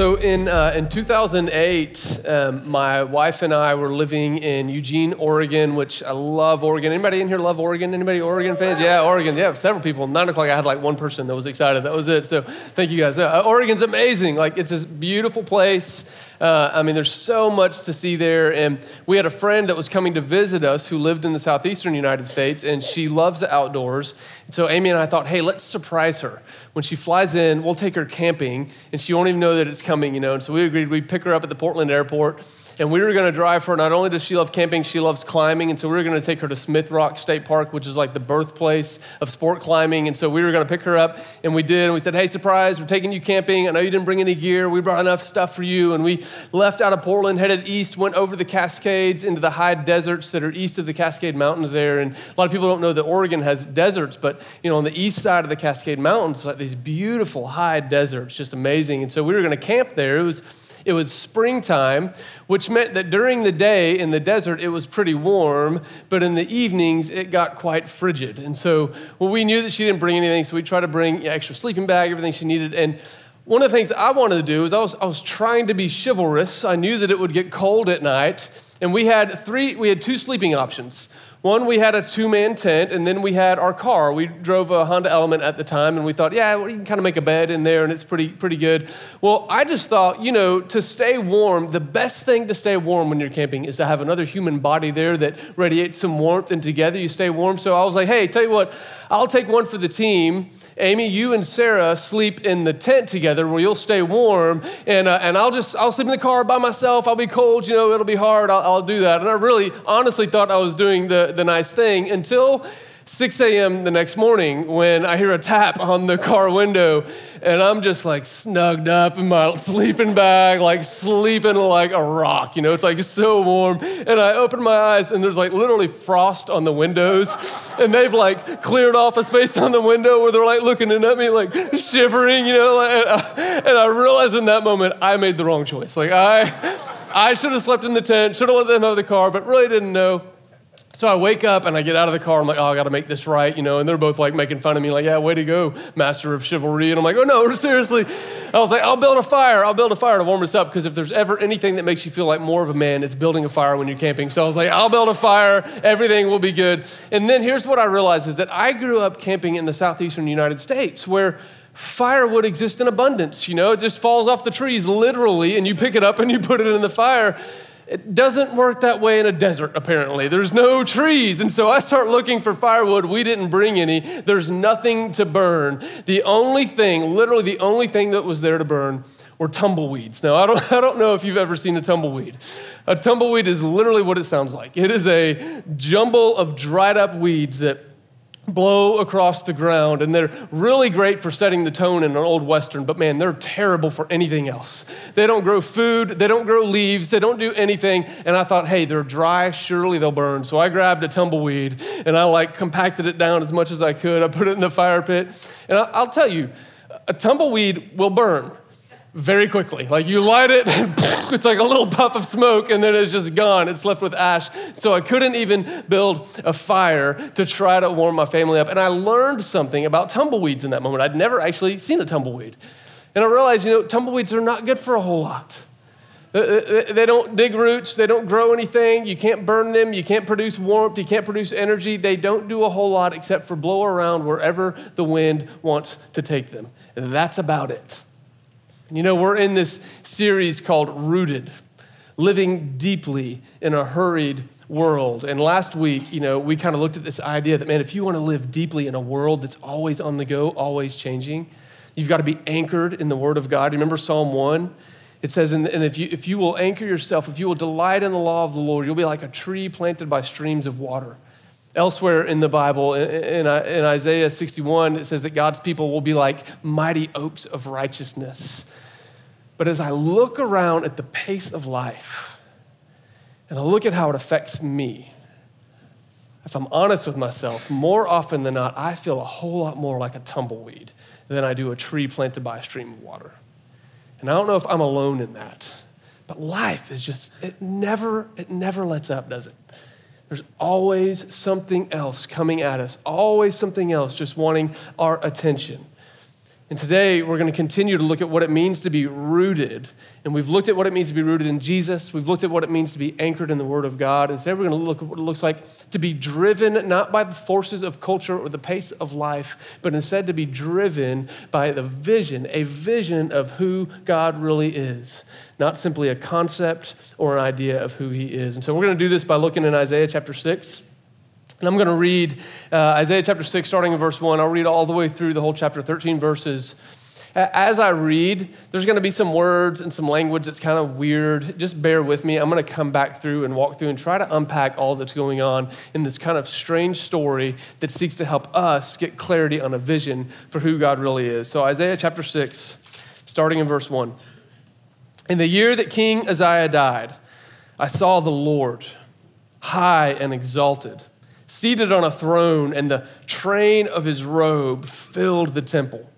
So in uh, in 2008, um, my wife and I were living in Eugene, Oregon, which I love Oregon. Anybody in here love Oregon? Anybody Oregon fans? Yeah, Oregon. Yeah, several people. Nine o'clock, I had like one person that was excited. That was it. So thank you guys. Uh, Oregon's amazing. Like it's this beautiful place. Uh, I mean, there's so much to see there. And we had a friend that was coming to visit us who lived in the southeastern United States, and she loves the outdoors. And so Amy and I thought, hey, let's surprise her. When she flies in, we'll take her camping, and she won't even know that it's coming, you know. And so we agreed we'd pick her up at the Portland airport and we were going to drive her. Not only does she love camping, she loves climbing. And so we were going to take her to Smith Rock State Park, which is like the birthplace of sport climbing. And so we were going to pick her up, and we did. And we said, Hey, surprise, we're taking you camping. I know you didn't bring any gear. We brought enough stuff for you. And we left out of Portland, headed east, went over the Cascades into the high deserts that are east of the Cascade Mountains there. And a lot of people don't know that Oregon has deserts, but you know, on the east side of the Cascade Mountains, like these beautiful high deserts, just amazing. And so we were going to camp there. It was it was springtime, which meant that during the day in the desert it was pretty warm, but in the evenings it got quite frigid. And so well, we knew that she didn't bring anything, so we tried to bring extra sleeping bag, everything she needed. And one of the things I wanted to do is I was, I was trying to be chivalrous. I knew that it would get cold at night, and we had three, we had two sleeping options. One, we had a two man tent, and then we had our car. We drove a Honda Element at the time, and we thought, yeah, well, you can kind of make a bed in there, and it's pretty, pretty good. Well, I just thought, you know, to stay warm, the best thing to stay warm when you're camping is to have another human body there that radiates some warmth, and together you stay warm. So I was like, hey, tell you what, I'll take one for the team. Amy, you and Sarah sleep in the tent together where you'll stay warm, and, uh, and I'll just, I'll sleep in the car by myself. I'll be cold, you know, it'll be hard. I'll, I'll do that. And I really honestly thought I was doing the, the nice thing until 6 a.m. the next morning when I hear a tap on the car window and I'm just like snugged up in my sleeping bag, like sleeping like a rock. You know, it's like so warm. And I open my eyes and there's like literally frost on the windows and they've like cleared off a space on the window where they're like looking in at me like shivering, you know. And I, and I realized in that moment I made the wrong choice. Like I, I should have slept in the tent, should have let them have the car, but really didn't know. So I wake up and I get out of the car. I'm like, oh, I got to make this right, you know. And they're both like making fun of me, like, yeah, way to go, master of chivalry. And I'm like, oh no, seriously. I was like, I'll build a fire. I'll build a fire to warm us up because if there's ever anything that makes you feel like more of a man, it's building a fire when you're camping. So I was like, I'll build a fire. Everything will be good. And then here's what I realized is that I grew up camping in the southeastern United States where firewood exists in abundance. You know, it just falls off the trees literally, and you pick it up and you put it in the fire. It doesn't work that way in a desert, apparently. There's no trees. And so I start looking for firewood. We didn't bring any. There's nothing to burn. The only thing, literally the only thing that was there to burn were tumbleweeds. Now, I don't, I don't know if you've ever seen a tumbleweed. A tumbleweed is literally what it sounds like it is a jumble of dried up weeds that blow across the ground, and they're really great for setting the tone in an old Western, but man, they're terrible for anything else. They don't grow food, they don't grow leaves, they don't do anything. And I thought, hey, they're dry, surely they'll burn. So I grabbed a tumbleweed and I like compacted it down as much as I could. I put it in the fire pit. And I'll tell you, a tumbleweed will burn very quickly. Like you light it, and it's like a little puff of smoke, and then it's just gone. It's left with ash. So I couldn't even build a fire to try to warm my family up. And I learned something about tumbleweeds in that moment. I'd never actually seen a tumbleweed. And I realized, you know, tumbleweeds are not good for a whole lot. Uh, uh, uh, they don't dig roots, they don't grow anything. You can't burn them, you can't produce warmth, you can't produce energy. They don't do a whole lot except for blow around wherever the wind wants to take them. And that's about it. You know, we're in this series called Rooted, living deeply in a hurried world. And last week, you know, we kind of looked at this idea that, man, if you want to live deeply in a world that's always on the go, always changing, you've got to be anchored in the Word of God. Remember Psalm 1? It says, and if you, if you will anchor yourself, if you will delight in the law of the Lord, you'll be like a tree planted by streams of water. Elsewhere in the Bible, in, uh, in, Isaiah 61, it says that God's people will be like mighty oaks of righteousness. But as I look around at the pace of life and I look at how it affects me, if I'm honest with myself, more often than not, I feel a whole lot more like a tumbleweed than I do a tree planted by a stream of water. And I don't know if I'm alone in that. But life is just, it never, it never lets up, does it? There's always something else coming at us, always something else just wanting our attention. And today we're going to continue to look at what it means to be rooted. And we've looked at what it means to be rooted in Jesus. We've looked at what it means to be anchored in the Word of God. And today we're going to look at what it looks like to be driven not by the forces of culture or the pace of life, but instead to be driven by the vision, a vision of who God really is, not simply a concept or an idea of who He is. And so we're going to do this by looking in Isaiah chapter 6. And I'm going to read uh, Isaiah chapter 6, starting in verse 1. I'll read all the way through the whole chapter, 13 verses. As I read, there's going to be some words and some language that's kind of weird. Just bear with me. I'm going to come back through and walk through and try to unpack all that's going on in this kind of strange story that seeks to help us get clarity on a vision for who God really is. So, Isaiah chapter 6, starting in verse 1. In the year that King Uzziah died, I saw the Lord high and exalted seated on a throne, and the train of his robe filled the temple.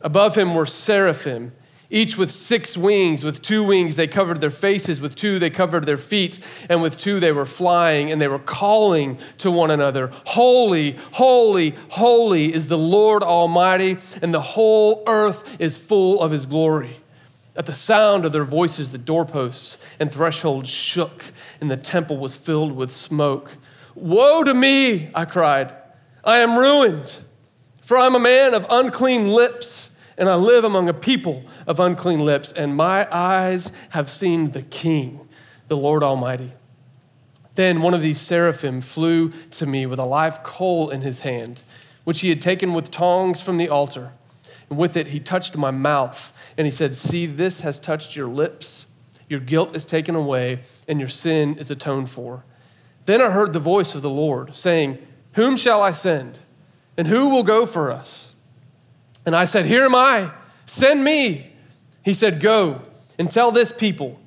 Above him were seraphim, each with six wings. With two wings they covered their faces, with two they covered their feet, and with two they were flying, and they were calling to one another Holy, holy, holy is the Lord Almighty, and the whole earth is full of his glory. At the sound of their voices, the doorposts and thresholds shook, and the temple was filled with smoke. Woe to me, I cried. I am ruined, for I'm a man of unclean lips, and I live among a people of unclean lips, and my eyes have seen the King, the Lord Almighty. Then one of these seraphim flew to me with a live coal in his hand, which he had taken with tongs from the altar. And with it he touched my mouth, and he said, See, this has touched your lips. Your guilt is taken away, and your sin is atoned for. Then I heard the voice of the Lord saying, Whom shall I send? And who will go for us? And I said, Here am I, send me. He said, Go and tell this people,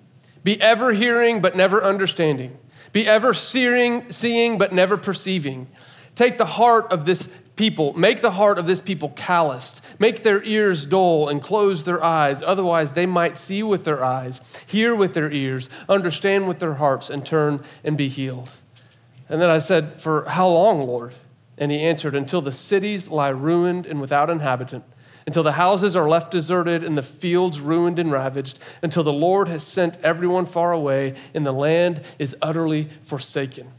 be ever hearing but never understanding, be ever seeing, seeing but never perceiving. Take the heart of this people, make the heart of this people calloused, make their ears dull and close their eyes. Otherwise, they might see with their eyes, hear with their ears, understand with their hearts, and turn and be healed. And then I said, For how long, Lord? And he answered, Until the cities lie ruined and without inhabitant, until the houses are left deserted and the fields ruined and ravaged, until the Lord has sent everyone far away and the land is utterly forsaken.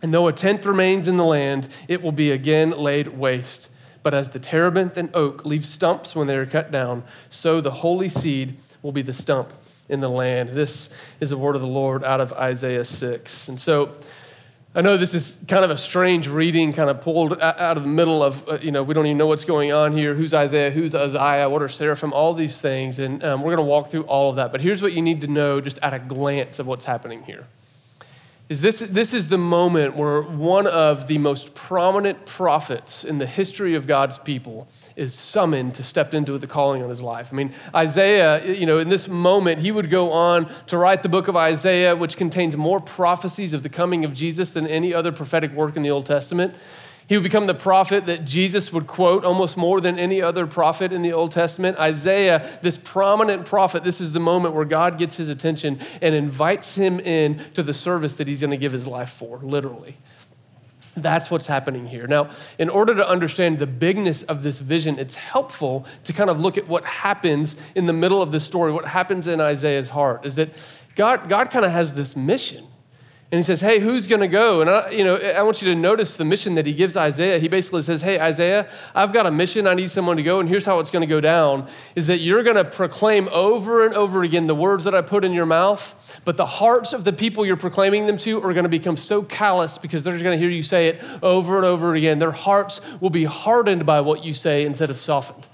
And though a tenth remains in the land, it will be again laid waste. But as the terebinth and oak leave stumps when they are cut down, so the holy seed will be the stump in the land. This is the word of the Lord out of Isaiah 6. And so, I know this is kind of a strange reading, kind of pulled out of the middle of, uh, you know, we don't even know what's going on here. Who's Isaiah? Who's Uzziah? What are seraphim? All these things. And um, we're going to walk through all of that. But here's what you need to know just at a glance of what's happening here is this, this is the moment where one of the most prominent prophets in the history of God's people is summoned to step into the calling on his life. I mean, Isaiah, you know, in this moment, he would go on to write the book of Isaiah, which contains more prophecies of the coming of Jesus than any other prophetic work in the Old Testament. He would become the prophet that Jesus would quote almost more than any other prophet in the Old Testament. Isaiah, this prominent prophet, this is the moment where God gets his attention and invites him in to the service that he's going to give his life for, literally. That's what's happening here. Now, in order to understand the bigness of this vision, it's helpful to kind of look at what happens in the middle of the story, what happens in Isaiah's heart, is that God, God kind of has this mission. And he says, Hey, who's going to go? And I, you know, I want you to notice the mission that he gives Isaiah. He basically says, Hey, Isaiah, I've got a mission. I need someone to go. And here's how it's going to go down is that you're going to proclaim over and over again the words that I put in your mouth, but the hearts of the people you're proclaiming them to are going to become so calloused because they're going to hear you say it over and over again. Their hearts will be hardened by what you say instead of softened.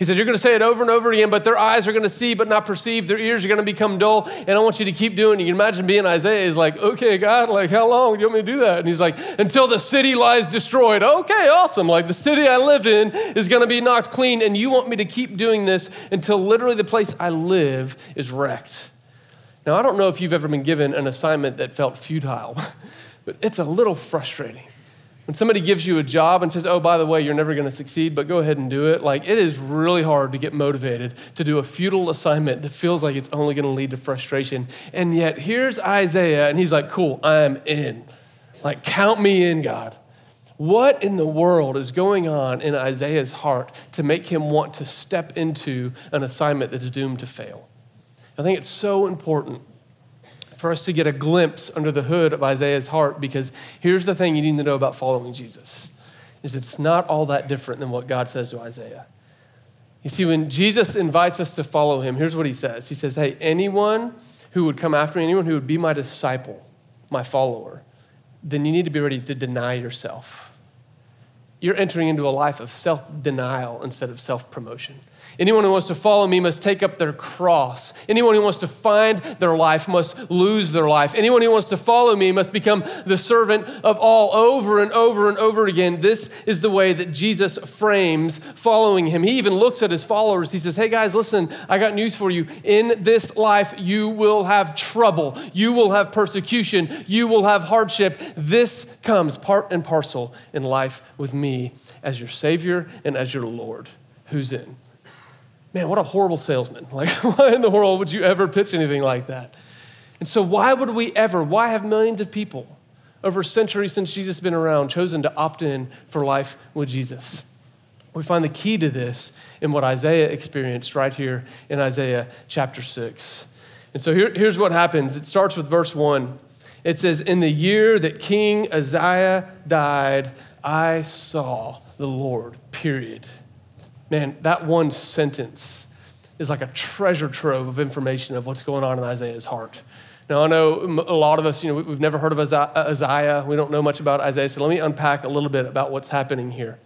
He said, You're going to say it over and over again, but their eyes are going to see but not perceive. Their ears are going to become dull. And I want you to keep doing it. You can imagine being Isaiah. He's like, Okay, God, like, how long do you want me to do that? And he's like, Until the city lies destroyed. Okay, awesome. Like, the city I live in is going to be knocked clean. And you want me to keep doing this until literally the place I live is wrecked. Now, I don't know if you've ever been given an assignment that felt futile, but it's a little frustrating. When somebody gives you a job and says, oh, by the way, you're never going to succeed, but go ahead and do it, like it is really hard to get motivated to do a futile assignment that feels like it's only going to lead to frustration. And yet, here's Isaiah, and he's like, cool, I'm in. Like, count me in, God. What in the world is going on in Isaiah's heart to make him want to step into an assignment that is doomed to fail? I think it's so important for us to get a glimpse under the hood of Isaiah's heart because here's the thing you need to know about following Jesus is it's not all that different than what God says to Isaiah. You see, when Jesus invites us to follow him, here's what he says. He says, Hey, anyone who would come after me, anyone who would be my disciple, my follower, then you need to be ready to deny yourself you're entering into a life of self denial instead of self promotion. Anyone who wants to follow me must take up their cross. Anyone who wants to find their life must lose their life. Anyone who wants to follow me must become the servant of all over and over and over again. This is the way that Jesus frames following him. He even looks at his followers. He says, Hey guys, listen, I got news for you. In this life, you will have trouble, you will have persecution, you will have hardship. This comes part and parcel in life with me as your Savior and as your Lord. Who's in? Man, what a horrible salesman. Like, why in the world would you ever pitch anything like that? And so, why would we ever, why have millions of people over centuries since Jesus has been around chosen to opt in for life with Jesus? We find the key to this in what Isaiah experienced right here in Isaiah chapter 6. And so here, here's what happens it starts with verse 1. It says, In the year that King Uzziah died, I saw the Lord, period. Man, that one sentence is like a treasure trove of information of what's going on in Isaiah's heart. Now, I know a lot of us, you know, we've never heard of Isaiah. We don't know much about Isaiah. So let me unpack a little bit about what's happening here.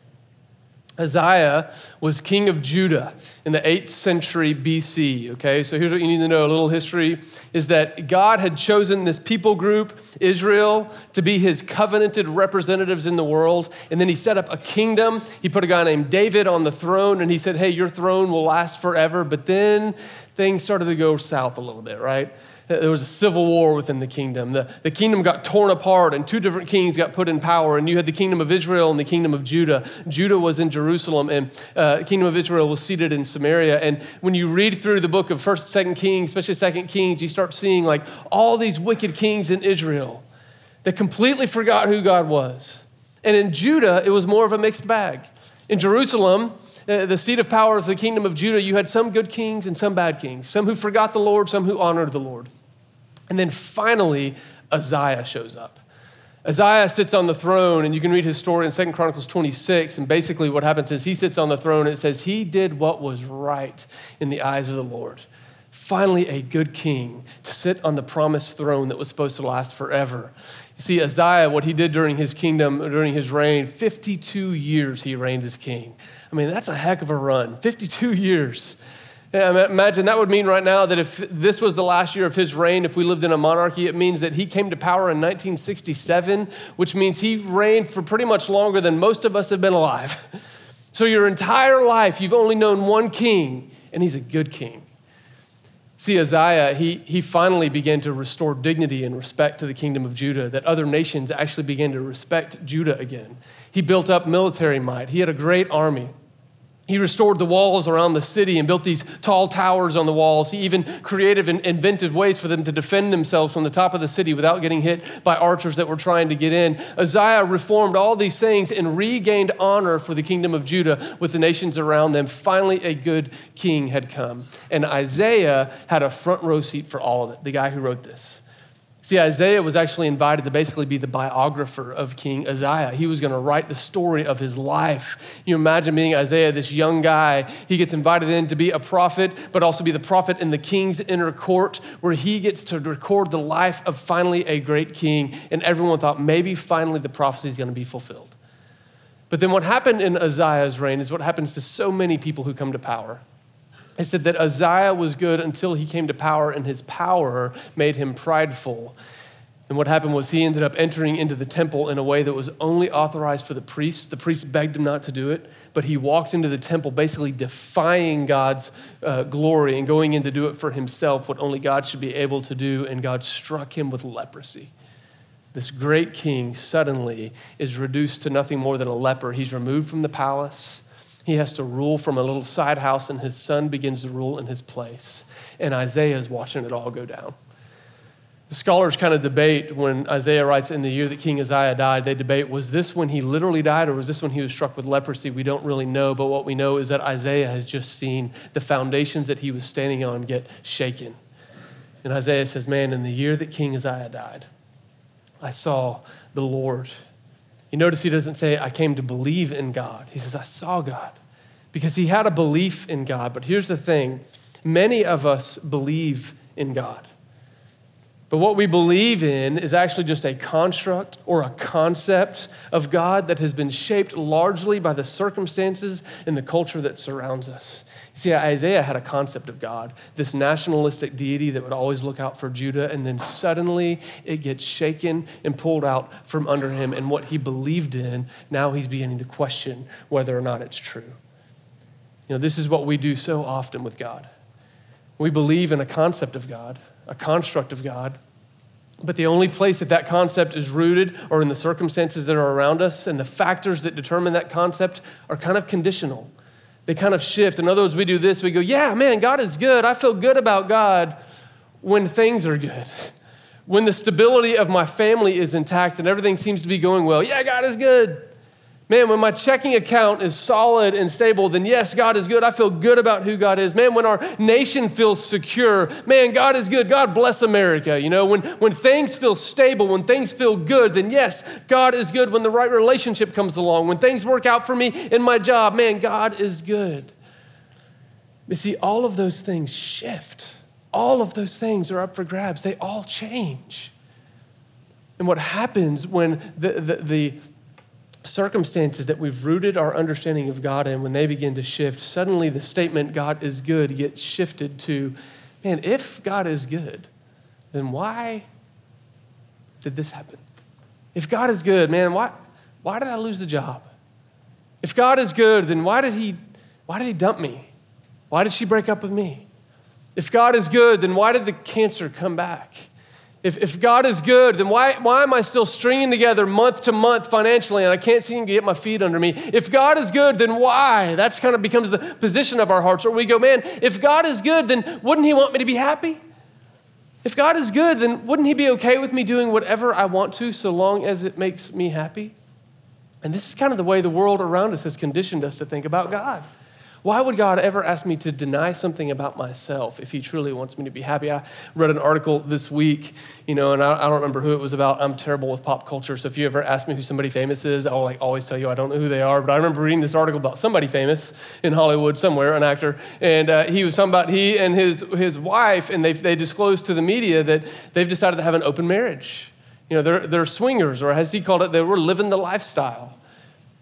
Uzziah was king of Judah in the 8th century BC. Okay, so here's what you need to know a little history is that God had chosen this people group, Israel, to be his covenanted representatives in the world. And then he set up a kingdom. He put a guy named David on the throne, and he said, Hey, your throne will last forever. But then things started to go south a little bit, right? There was a civil war within the kingdom. The, the kingdom got torn apart, and two different kings got put in power. And you had the kingdom of Israel and the kingdom of Judah. Judah was in Jerusalem, and uh, the kingdom of Israel was seated in Samaria. And when you read through the book of First, and Second Kings, especially Second Kings, you start seeing like all these wicked kings in Israel that completely forgot who God was. And in Judah, it was more of a mixed bag. In Jerusalem, uh, the seat of power of the kingdom of Judah, you had some good kings and some bad kings, some who forgot the Lord, some who honored the Lord. And then finally, Uzziah shows up. Uzziah sits on the throne, and you can read his story in Second Chronicles 26. And basically, what happens is he sits on the throne, and it says he did what was right in the eyes of the Lord. Finally, a good king to sit on the promised throne that was supposed to last forever. You see, Uzziah, what he did during his kingdom, during his reign, 52 years he reigned as king. I mean, that's a heck of a run. 52 years. Imagine that would mean right now that if this was the last year of his reign, if we lived in a monarchy, it means that he came to power in 1967, which means he reigned for pretty much longer than most of us have been alive. So your entire life, you've only known one king, and he's a good king. See, Uzziah, he, he finally began to restore dignity and respect to the kingdom of Judah, that other nations actually began to respect Judah again. He built up military might, he had a great army. He restored the walls around the city and built these tall towers on the walls. He even creative and inventive ways for them to defend themselves from the top of the city without getting hit by archers that were trying to get in. Uzziah reformed all these things and regained honor for the kingdom of Judah with the nations around them. Finally, a good king had come. And Isaiah had a front row seat for all of it, the guy who wrote this. See, Isaiah was actually invited to basically be the biographer of King Uzziah. He was going to write the story of his life. You imagine being Isaiah, this young guy. He gets invited in to be a prophet, but also be the prophet in the king's inner court, where he gets to record the life of finally a great king. And everyone thought maybe finally the prophecy is going to be fulfilled. But then what happened in Uzziah's reign is what happens to so many people who come to power. It said that Uzziah was good until he came to power, and his power made him prideful. And what happened was he ended up entering into the temple in a way that was only authorized for the priests. The priests begged him not to do it, but he walked into the temple basically defying God's uh, glory and going in to do it for himself, what only God should be able to do, and God struck him with leprosy. This great king suddenly is reduced to nothing more than a leper. He's removed from the palace. He has to rule from a little side house, and his son begins to rule in his place. And Isaiah is watching it all go down. The scholars kind of debate when Uzziah writes, In the year that King Isaiah died, they debate, was this when he literally died or was this when he was struck with leprosy? We don't really know, but what we know is that Uzziah has just seen the foundations that he was standing on get shaken. And Isaiah says, Man, in the year that King Isaiah died, I saw the Lord. You notice he doesn't say, I came to believe in God. He says, I saw God because he had a belief in God. But here's the thing many of us believe in God. But what we believe in is actually just a construct or a concept of God that has been shaped largely by the circumstances and the culture that surrounds us. See, Isaiah had a concept of God, this nationalistic deity that would always look out for Judah, and then suddenly it gets shaken and pulled out from under him. And what he believed in, now he's beginning to question whether or not it's true. You know, this is what we do so often with God. We believe in a concept of God, a construct of God. But the only place that that concept is rooted or in the circumstances that are around us and the factors that determine that concept are kind of conditional. They kind of shift. In other words, we do this, we go, yeah, man, God is good. I feel good about God when things are good. When the stability of my family is intact and everything seems to be going well, yeah, God is good. Man, when my checking account is solid and stable, then yes, God is good. I feel good about who God is. Man, when our nation feels secure, man, God is good. God bless America. You know, when, when things feel stable, when things feel good, then yes, God is good. When the right relationship comes along, when things work out for me in my job, man, God is good. You see, all of those things shift. All of those things are up for grabs. They all change. And what happens when the, the, the circumstances that we've rooted our understanding of God in, when they begin to shift, suddenly the statement, God is good, gets shifted to, man, if God is good, then why did this happen? If God is good, man, why, why did I lose the job? If God is good, then why did he, why did he dump me? Why did she break up with me? If God is good, then why did the cancer come back? If, if God is good, then why, why am I still stringing together month to month financially and I can't seem to get my feet under me? If God is good, then why? That's kind of becomes the position of our hearts. Or we go, man, if God is good, then wouldn't He want me to be happy? If God is good, then wouldn't He be okay with me doing whatever I want to so long as it makes me happy? And this is kind of the way the world around us has conditioned us to think about God. Why would God ever ask me to deny something about myself if He truly wants me to be happy? I read an article this week, you know, and I, I, don't remember who it was about. I'm terrible with pop culture, so if you ever ask me who somebody famous is, I'll like always tell you I don't know who they are. But I remember reading this article about somebody famous in Hollywood somewhere, an actor, and uh, he was talking about he and his his wife, and they they disclosed to the media that they've decided to have an open marriage. You know, they're, they're swingers, or as he called it, they were living the lifestyle.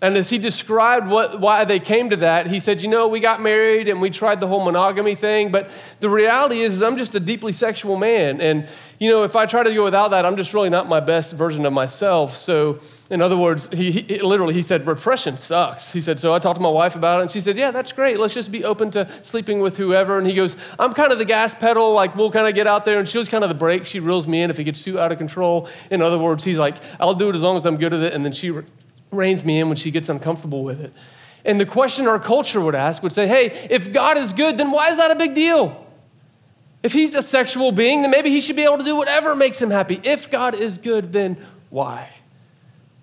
And as he described what, why they came to that, he said, You know, we got married and we tried the whole monogamy thing, but the reality is, is I'm just a deeply sexual man. And, you know, if I try to go without that, I'm just really not my best version of myself. So, in other words, he, he literally he said, Repression sucks. He said, So I talked to my wife about it, and she said, Yeah, that's great. Let's just be open to sleeping with whoever. And he goes, I'm kind of the gas pedal, like we'll kind of get out there, and she was kind of the brake. She reels me in if it gets too out of control. In other words, he's like, I'll do it as long as I'm good at it. And then she reins me in when she gets uncomfortable with it. And the question our culture would ask would say, hey, if God is good, then why is that a big deal? If he's a sexual being, then maybe he should be able to do whatever makes him happy. If God is good, then why?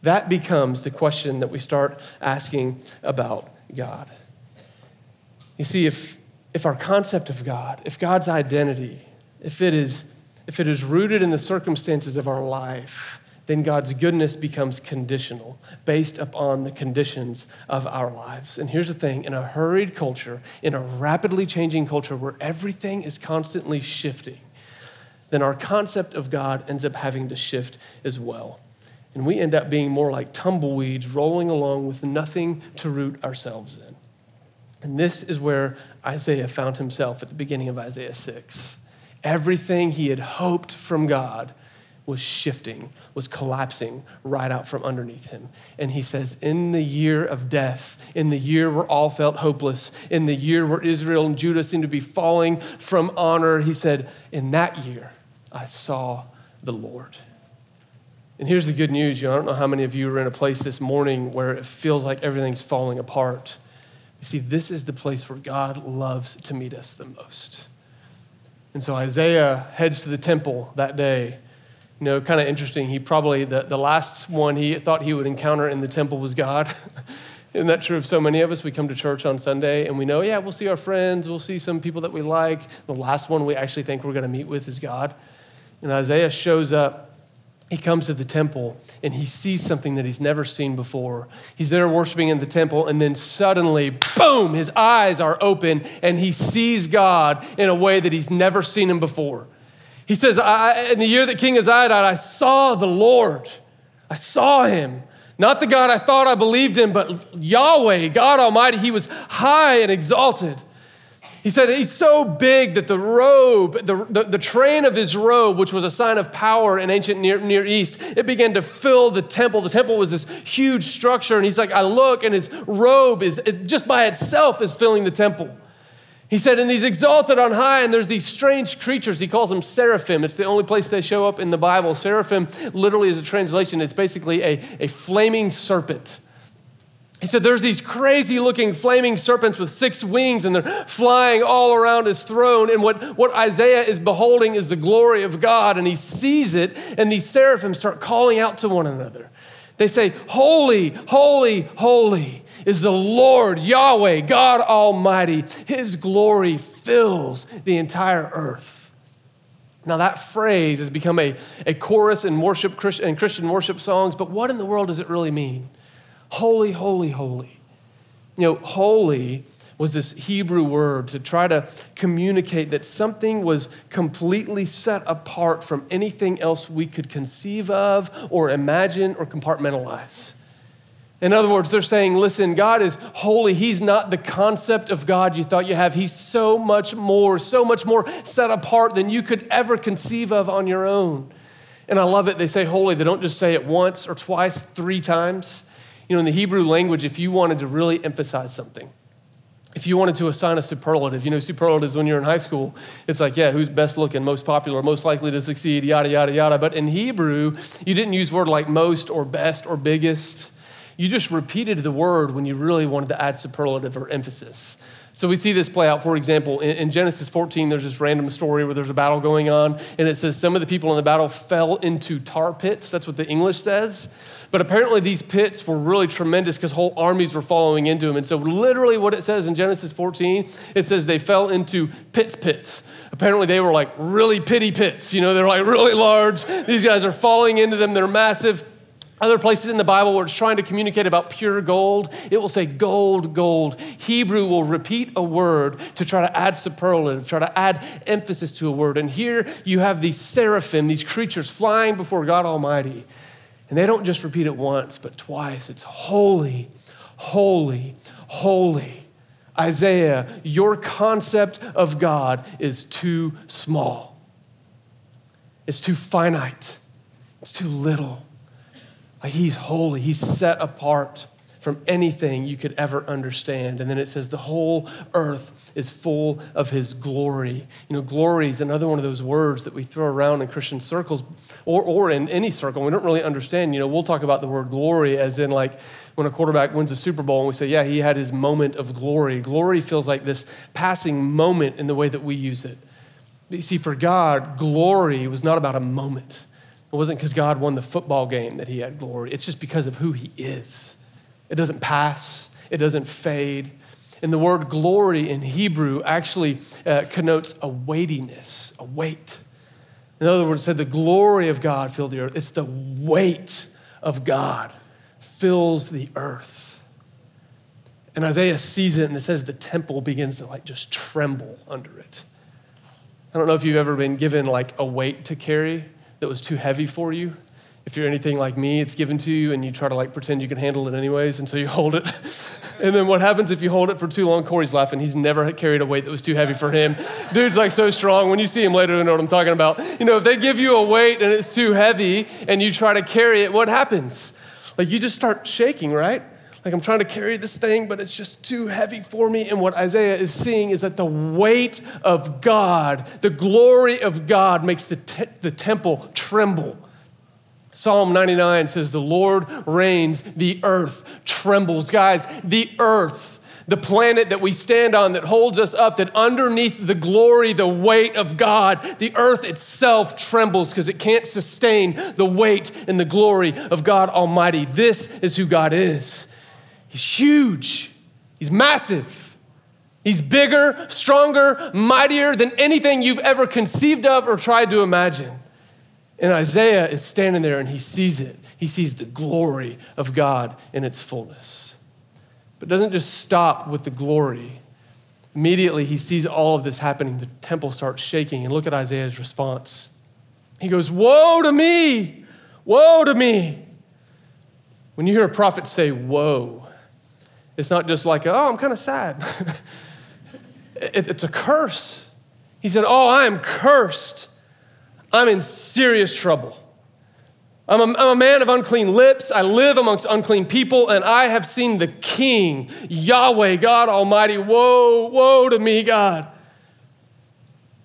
That becomes the question that we start asking about God. You see, if, if our concept of God, if God's identity, if it is, if it is rooted in the circumstances of our life, then God's goodness becomes conditional, based upon the conditions of our lives. And here's the thing in a hurried culture, in a rapidly changing culture where everything is constantly shifting, then our concept of God ends up having to shift as well. And we end up being more like tumbleweeds rolling along with nothing to root ourselves in. And this is where Isaiah found himself at the beginning of Isaiah 6. Everything he had hoped from God was shifting, was collapsing right out from underneath him. And he says, In the year of death, in the year where all felt hopeless, in the year where Israel and Judah seemed to be falling from honor, he said, In that year, I saw the Lord. And here's the good news. You know, I don't know how many of you are in a place this morning where it feels like everything's falling apart. You see, this is the place where God loves to meet us the most. And so Isaiah heads to the temple that day You know, kind of interesting. He probably, the, the last one he thought he would encounter in the temple was God. Isn't that true of so many of us? We come to church on Sunday and we know, yeah, we'll see our friends, we'll see some people that we like. The last one we actually think we're going to meet with is God. And Isaiah shows up. He comes to the temple and he sees something that he's never seen before. He's there worshiping in the temple, and then suddenly, boom, his eyes are open and he sees God in a way that he's never seen him before. He says, In the year that King Uzziah died, I saw the Lord. I saw him not the God I thought I believed in, but Yahweh, God Almighty. He was high and exalted. He said he's so big that the robe, the, the, the, train of his robe, which was a sign of power in ancient Near, Near East, it began to fill the temple. The temple was this huge structure. And he's like, I look, and his robe is just by itself is filling the temple. He said, and he's exalted on high, and there's these strange creatures. He calls them seraphim. It's the only place they show up in the Bible. Seraphim literally is a translation, it's basically a, a flaming serpent. He said, There's these crazy looking flaming serpents with six wings, and they're flying all around his throne. And what, what Isaiah is beholding is the glory of God, and he sees it, and these seraphim start calling out to one another. They say, Holy, holy, holy is the Lord Yahweh, God Almighty. His glory fills the entire earth. Now, that phrase has become a, a chorus in worship and Christian worship songs, but what in the world does it really mean? Holy, holy, holy. You know, holy was this Hebrew word to try to communicate that something was completely set apart from anything else we could conceive of or imagine or compartmentalize. In other words, they're saying, listen, God is holy. He's not the concept of God you thought you have. He's so much more, so much more set apart than you could ever conceive of on your own. And I love it. They say holy. They don't just say it once or twice, three times. You know, in the Hebrew language, if you wanted to really emphasize something, if you wanted to assign a superlative, you know, superlatives when you're in high school, it's like, yeah, who's best looking, most popular, most likely to succeed, yada, yada, yada. But in Hebrew, you didn't use word like most or best or biggest. You just repeated the word when you really wanted to add superlative or emphasis. So we see this play out, for example, in, in, Genesis 14, there's this random story where there's a battle going on, and it says some of the people in the battle fell into tar pits. That's what the English says. But apparently, these pits were really tremendous because whole armies were following into them. And so, literally, what it says in Genesis 14, it says they fell into pits, pits. Apparently, they were like really pity pits. You know, they're like really large. These guys are falling into them, they're massive. Other places in the Bible where it's trying to communicate about pure gold, it will say gold, gold. Hebrew will repeat a word to try to add superlative, try to add emphasis to a word. And here you have these seraphim, these creatures flying before God Almighty. And they don't just repeat it once, but twice. It's holy, holy, holy. Isaiah, your concept of God is too small, it's too finite, it's too little. Like he's holy, he's set apart from anything you could ever understand. And then it says the whole earth is full of his glory. You know, glory is another one of those words that we throw around in Christian circles or, or in any circle. We don't really understand. You know, we'll talk about the word glory as in like when a quarterback wins a Super Bowl and we say, yeah, he had his moment of glory. Glory feels like this passing moment in the way that we use it. But you see, for God, glory was not about a moment. It wasn't because God won the football game that he had glory. It's just because of who he is. It doesn't pass, it doesn't fade. And the word glory in Hebrew actually uh, connotes a weightiness, a weight. In other words, said the glory of God filled the earth. It's the weight of God fills the earth. And Isaiah sees it and it says the temple begins to like just tremble under it. I don't know if you've ever been given like a weight to carry that was too heavy for you. If you're anything like me, it's given to you and you try to like pretend you can handle it anyways, so you hold it. and then what happens if you hold it for too long? Corey's laughing. He's never carried a weight that was too heavy for him. Dude's like so strong. When you see him later, you know what I'm talking about. You know, if they give you a weight and it's too heavy and you try to carry it, what happens? Like you just start shaking, right? Like I'm trying to carry this thing, but it's just too heavy for me. And what Isaiah is seeing is that the weight of God, the glory of God, makes the, te- the temple tremble. Psalm 99 says, The Lord reigns, the earth trembles. Guys, the earth, the planet that we stand on that holds us up, that underneath the glory, the weight of God, the earth itself trembles because it can't sustain the weight and the glory of God Almighty. This is who God is. He's huge, He's massive. He's bigger, stronger, mightier than anything you've ever conceived of or tried to imagine. And Isaiah is standing there and he sees it. He sees the glory of God in its fullness. But doesn't just stop with the glory. Immediately, he sees all of this happening. The temple starts shaking. And look at Isaiah's response. He goes, Woe to me! Woe to me! When you hear a prophet say, Woe, it's not just like, Oh, I'm kind of sad. it's a curse. He said, Oh, I am cursed. I'm in serious trouble. I'm a, I'm a, man of unclean lips. I live amongst unclean people, and I have seen the King, Yahweh, God Almighty. Woe, woe to me, God.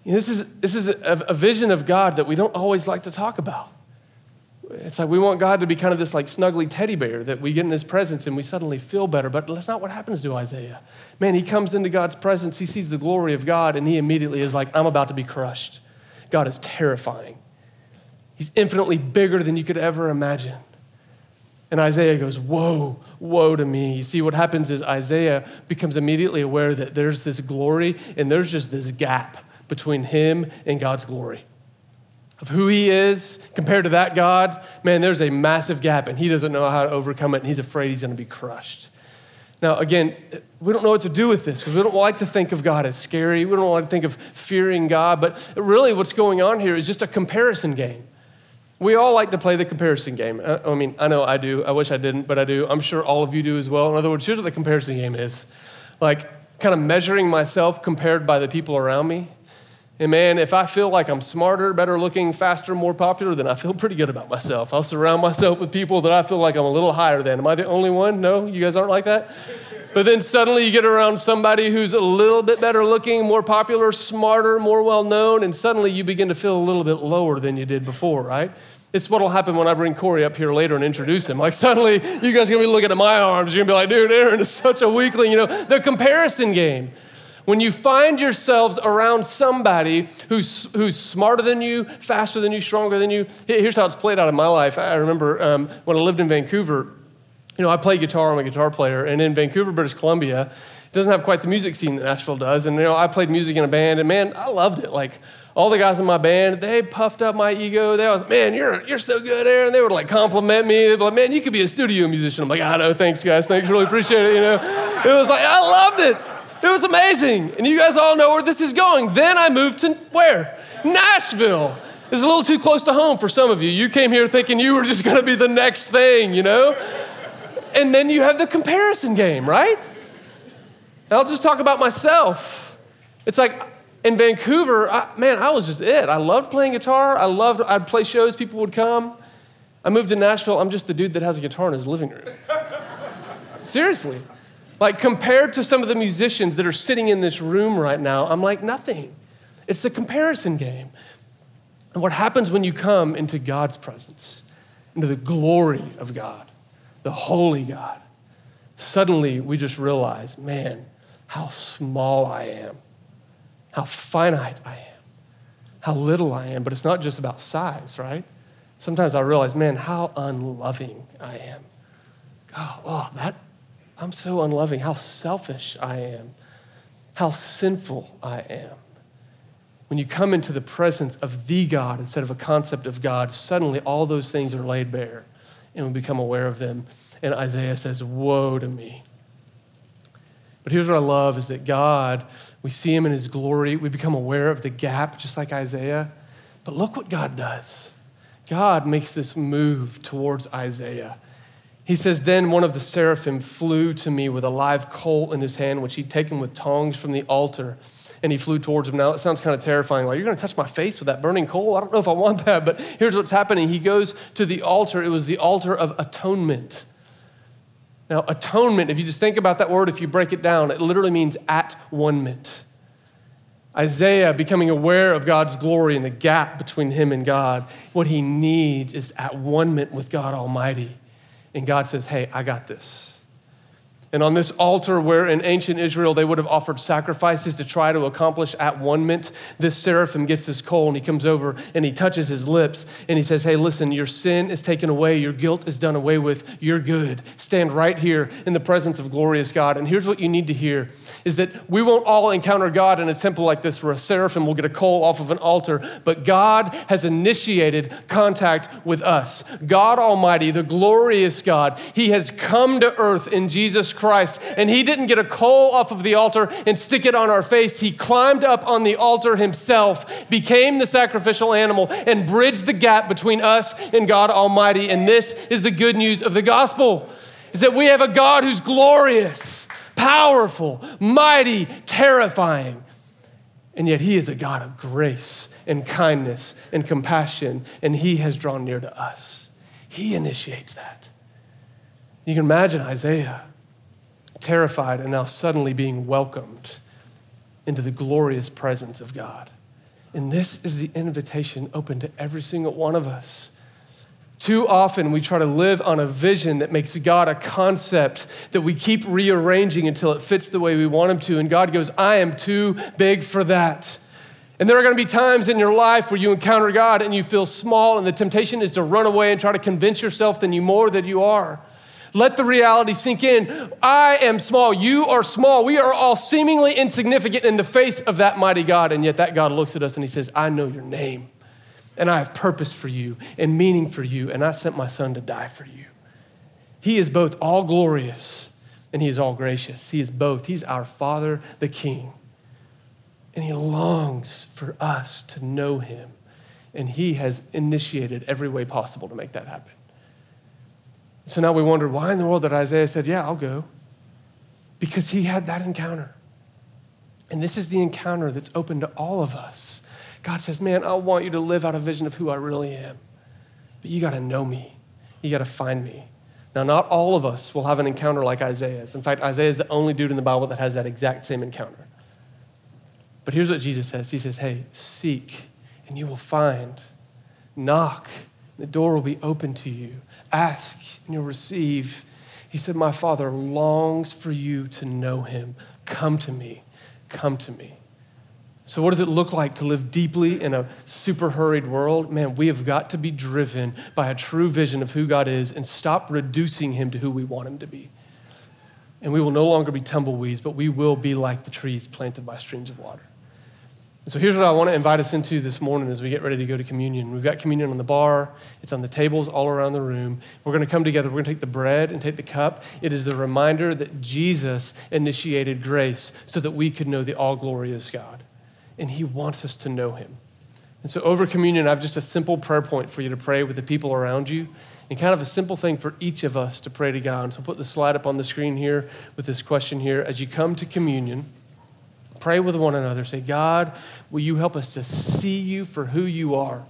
this is, this is a, a vision of God that we don't always like to talk about. It's like we want God to be kind of this like snuggly teddy bear that we get in his presence and we suddenly feel better. But that's not what happens to Isaiah. Man, he comes into God's presence, he sees the glory of God, and he immediately is like, I'm about to be crushed. God is terrifying. He's infinitely bigger than you could ever imagine. And Isaiah goes, Whoa, woe to me. You see, what happens is Isaiah becomes immediately aware that there's this glory and there's just this gap between him and God's glory. Of who he is compared to that God, man, there's a massive gap and he doesn't know how to overcome it and he's afraid he's going to be crushed. Now, again, we don't know what to do with this because we don't like to think of God as scary. We don't like to think of fearing God, but really what's going on here is just a comparison game. We all like to play the comparison game. Uh, I mean, I know I do. I wish I didn't, but I do. I'm sure all of you do as well. In other words, here's what the comparison game is like kind of measuring myself compared by the people around me. And man, if I feel like I'm smarter, better looking, faster, more popular, then I feel pretty good about myself. I'll surround myself with people that I feel like I'm a little higher than. Am I the only one? No, you guys aren't like that? But then suddenly you get around somebody who's a little bit better looking, more popular, smarter, more well known, and suddenly you begin to feel a little bit lower than you did before, right? It's what'll happen when I bring Corey up here later and introduce him. Like suddenly you guys are gonna be looking at my arms, you're gonna be like, dude, Aaron is such a weakling. You know, the comparison game. When you find yourselves around somebody who's, who's smarter than you, faster than you, stronger than you, here's how it's played out in my life. I remember um, when I lived in Vancouver, you know, I play guitar, I'm a guitar player, and in Vancouver, British Columbia, it doesn't have quite the music scene that Nashville does. And, you know, I played music in a band, and man, I loved it. Like, all the guys in my band, they puffed up my ego. They was, man, you're, you're so good, Aaron. They would like compliment me. They'd be like, man, you could be a studio musician. I'm like, I know, thanks, guys. Thanks, really appreciate it, you know. It was like, I loved it. It was amazing. And you guys all know where this is going. Then I moved to where? Nashville. It's a little too close to home for some of you. You came here thinking you were just going to be the next thing, you know? And then you have the comparison game, right? I'll just talk about myself. It's like in Vancouver, I, man, I was just it. I loved playing guitar. I loved, I'd play shows, people would come. I moved to Nashville, I'm just the dude that has a guitar in his living room. Seriously. Like, compared to some of the musicians that are sitting in this room right now, I'm like nothing. It's the comparison game. And what happens when you come into God's presence, into the glory of God, the holy God, suddenly we just realize, man, how small I am how finite I am, how little I am. But it's not just about size, right? Sometimes I realize, man, how unloving I am. God, oh, that, I'm so unloving. How selfish I am. How sinful I am. When you come into the presence of the God instead of a concept of God, suddenly all those things are laid bare and we become aware of them. And Isaiah says, Woe to me. But here's what I love is that God we see him in his glory. We become aware of the gap, just like Isaiah. But look what God does. God makes this move towards Isaiah. He says, Then one of the seraphim flew to me with a live coal in his hand, which he'd taken with tongs from the altar. And he flew towards him. Now, it sounds kind of terrifying. Like, you're going to touch my face with that burning coal? I don't know if I want that. But here's what's happening. He goes to the altar. It was the altar of atonement. Now, atonement, if you just think about that word, if you break it down, it literally means at one ment. Isaiah becoming aware of God's glory and the gap between him and God, what he needs is at one ment with God Almighty. And God says, Hey, I got this. And on this altar, where in ancient Israel they would have offered sacrifices to try to accomplish at one ment, this seraphim gets this coal and he comes over and he touches his lips and he says, Hey, listen, your sin is taken away, your guilt is done away with, you're good. Stand right here in the presence of glorious God. And here's what you need to hear is that we won't all encounter God in a temple like this where a seraphim will get a coal off of an altar, but God has initiated contact with us. God Almighty, the glorious God, He has come to earth in Jesus Christ Christ. And he didn't get a coal off of the altar and stick it on our face. He climbed up on the altar himself, became the sacrificial animal, and bridged the gap between us and God Almighty. And this is the good news of the gospel is that we have a God who's glorious, powerful, mighty, terrifying. And yet he is a God of grace and kindness and compassion, and he has drawn near to us. He initiates that. You can imagine Isaiah terrified and now suddenly being welcomed into the glorious presence of God. And this is the invitation open to every single one of us. Too often, we try to live on a vision that makes God a concept that we keep rearranging until it fits the way we want Him to. And God goes, I am too big for that. And there are going to be times in your life where you encounter God and you feel small, and the temptation is to run away and try to convince yourself that you more than you are. Let the reality sink in. I am small. You are small. We are all seemingly insignificant in the face of that mighty God. And yet that God looks at us and he says, I know your name. And I have purpose for you and meaning for you. And I sent my son to die for you. He is both all glorious and he is all gracious. He is both. He's our Father, the King. And he longs for us to know him. And he has initiated every way possible to make that happen. So now we wonder why in the world that Isaiah said, Yeah, I'll go? Because he had that encounter. And this is the encounter that's open to all of us. God says, Man, I want you to live out a vision of who I really am. But you got to know me, you got to find me. Now, not all of us will have an encounter like Isaiah's. In fact, Isaiah is the only dude in the Bible that has that exact same encounter. But here's what Jesus says He says, Hey, seek and you will find. Knock, the door will be open to you. Ask and you'll receive. He said, My Father longs for you to know him. Come to me. Come to me. So, what does it look like to live deeply in a super hurried world? Man, we have got to be driven by a true vision of who God is and stop reducing him to who we want him to be. And we will no longer be tumbleweeds, but we will be like the trees planted by streams of water. And so here's what I want to invite us into this morning as we get ready to go to communion. We've got communion on the bar, it's on the tables all around the room. We're going to come together. We're going to take the bread and take the cup. It is the reminder that Jesus initiated grace so that we could know the all glorious God. And he wants us to know him. And so over communion, I have just a simple prayer point for you to pray with the people around you and kind of a simple thing for each of us to pray to God. And so put the slide up on the screen here with this question here. As you come to communion, Pray with one another. Say, God, will you help us to see you for who you are?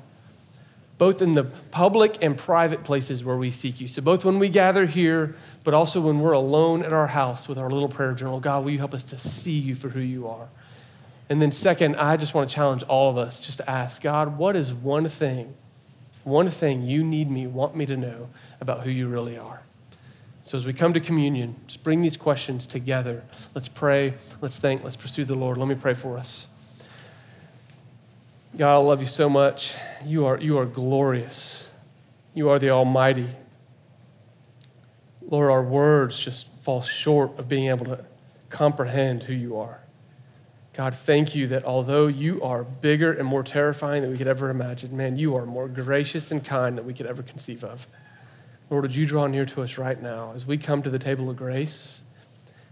Both in the public and private places where we seek you. So, both when we gather here, but also when we're alone at our house with our little prayer journal, God, will you help us to see you for who you are? And then, second, I just want to challenge all of us just to ask God, what is one thing, one thing you need me, want me to know about who you really are? So as we come to communion, just bring these questions together. Let's pray, let's thank, let's pursue the Lord. Let me pray for us. God, I love you so much. You are, you are glorious. You are the Almighty. Lord, our words just fall short of being able to comprehend who you are. God, thank you that although you are bigger and more terrifying than we could ever imagine, man, you are more gracious and kind than we could ever conceive of. Lord, would you draw near to us right now as we come to the table of grace?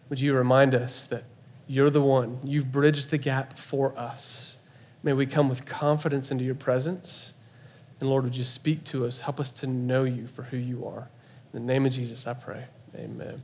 Would you remind us that you're the one, you've bridged the gap for us. May we come with confidence into your presence. And Lord, would you speak to us? Help us to know you for who you are. In the name of Jesus, I pray. Amen.